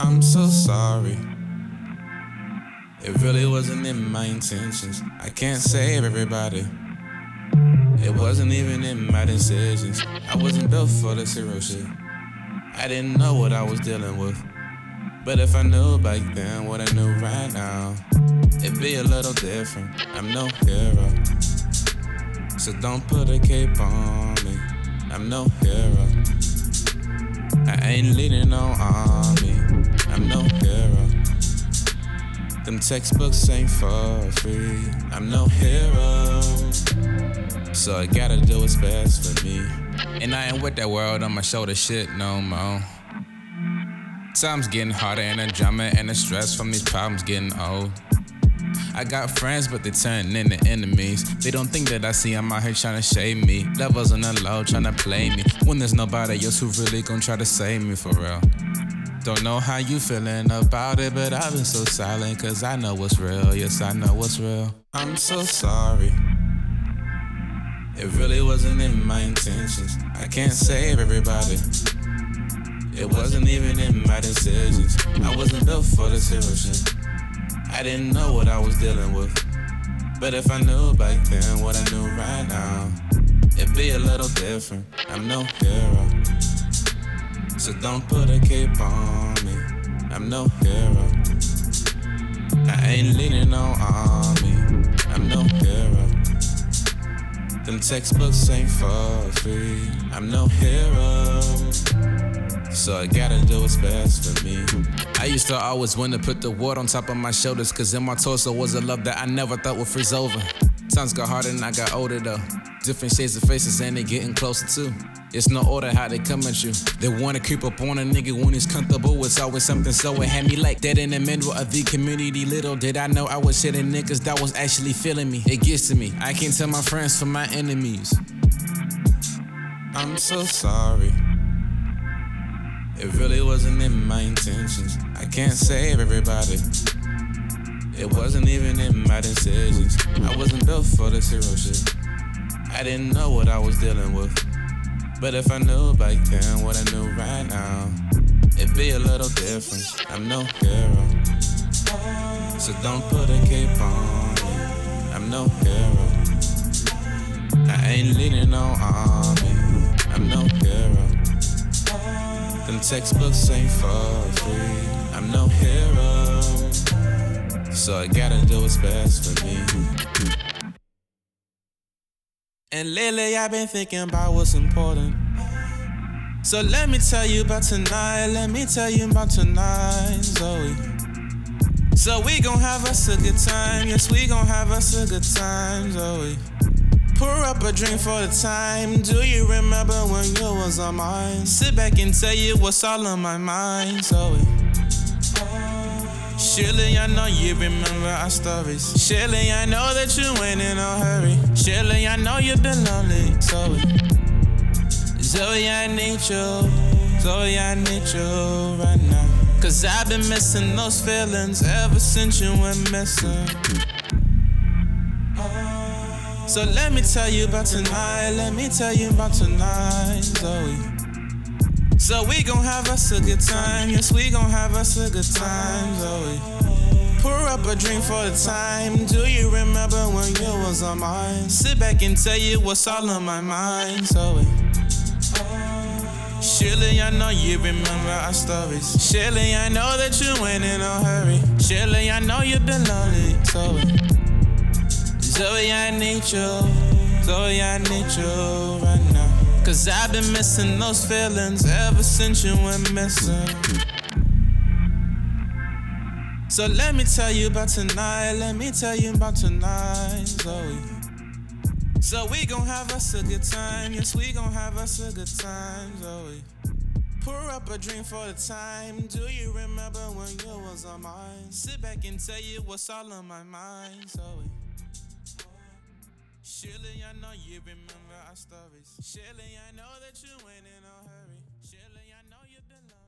I'm so sorry. It really wasn't in my intentions. I can't save everybody. It wasn't even in my decisions. I wasn't built for this hero shit. I didn't know what I was dealing with. But if I knew back then what I knew right now, it'd be a little different. I'm no hero. So don't put a cape on me. I'm no hero. I ain't leading no army. I'm no hero. Them textbooks ain't for free. I'm no hero. So I gotta do what's best for me. And I ain't with that world on my shoulder shit no more. Time's getting harder and the drama and the stress from these problems getting old. I got friends, but they turn into enemies. They don't think that I see I'm out here trying to shade me. Levels on the low, trying to play me. When there's nobody else who really gonna try to save me for real. Don't know how you feeling about it, but I've been so silent, cause I know what's real. Yes, I know what's real. I'm so sorry. It really wasn't in my intentions. I can't save everybody. It wasn't even in my decisions. I wasn't built for this hero. I didn't know what I was dealing with. But if I knew back then what I knew right now, it'd be a little different. I'm no hero. So don't put a cape on me. I'm no hero. I ain't leading no army. I'm no hero. Them textbooks ain't for free. I'm no hero. So I gotta do what's best for me. I used to always want to put the world on top of my shoulders, cause in my torso was a love that I never thought would freeze over. Times got harder and I got older though. Different shades of faces and they getting closer too. It's no order how they come at you. They wanna creep up on a nigga when he's comfortable. It's always something so it had me like that in the middle of the community. Little did I know I was hitting niggas that was actually feeling me. It gets to me. I can't tell my friends from my enemies. I'm so sorry. It really wasn't in my intentions. I can't save everybody. It wasn't even in my decisions. I wasn't built for this hero shit. I didn't know what I was dealing with. But if I knew back then what I knew right now, it'd be a little different. I'm no hero. So don't put a cape on me. I'm no hero. I ain't leading no army. I'm no hero. Them textbooks ain't for free. I'm no hero. So I gotta do what's best for me. And lately I've been thinking about what's important. So let me tell you about tonight. Let me tell you about tonight, Zoe. So we gon' have us a good time. Yes, we gon' have us a good time, Zoe. Pour up a drink for the time. Do you remember when you was on mine? Sit back and tell you what's all on my mind, Zoe. Surely I know you remember our stories. Surely I know that you ain't in a hurry. Surely I know you've been lonely, Zoe. Zoe, I need you. Zoe, I need you right now. Cause I've been missing those feelings ever since you went missing. So let me tell you about tonight. Let me tell you about tonight, Zoe. So we gon' have us a good time. Yes, we gon' have us a good time, Zoe. Pour up a drink for the time. Do you remember when you was on mine? Sit back and tell you what's all on my mind, Zoe. Surely I know you remember our stories. Surely I know that you ain't in a hurry. Surely I know you've been lonely, Zoe. Zoe, I need you. Zoe, I need you. Cause I've been missing those feelings ever since you went missing. So let me tell you about tonight. Let me tell you about tonight, Zoe. So we gon' have us a good time. Yes, we gon' have us a good time, Zoe. Pour up a drink for the time. Do you remember when you was on mine? Sit back and tell you what's all on my mind, Zoe. I know you remember our stories. Surely I know that you ain't in no hurry. Surely I know you've been lonely.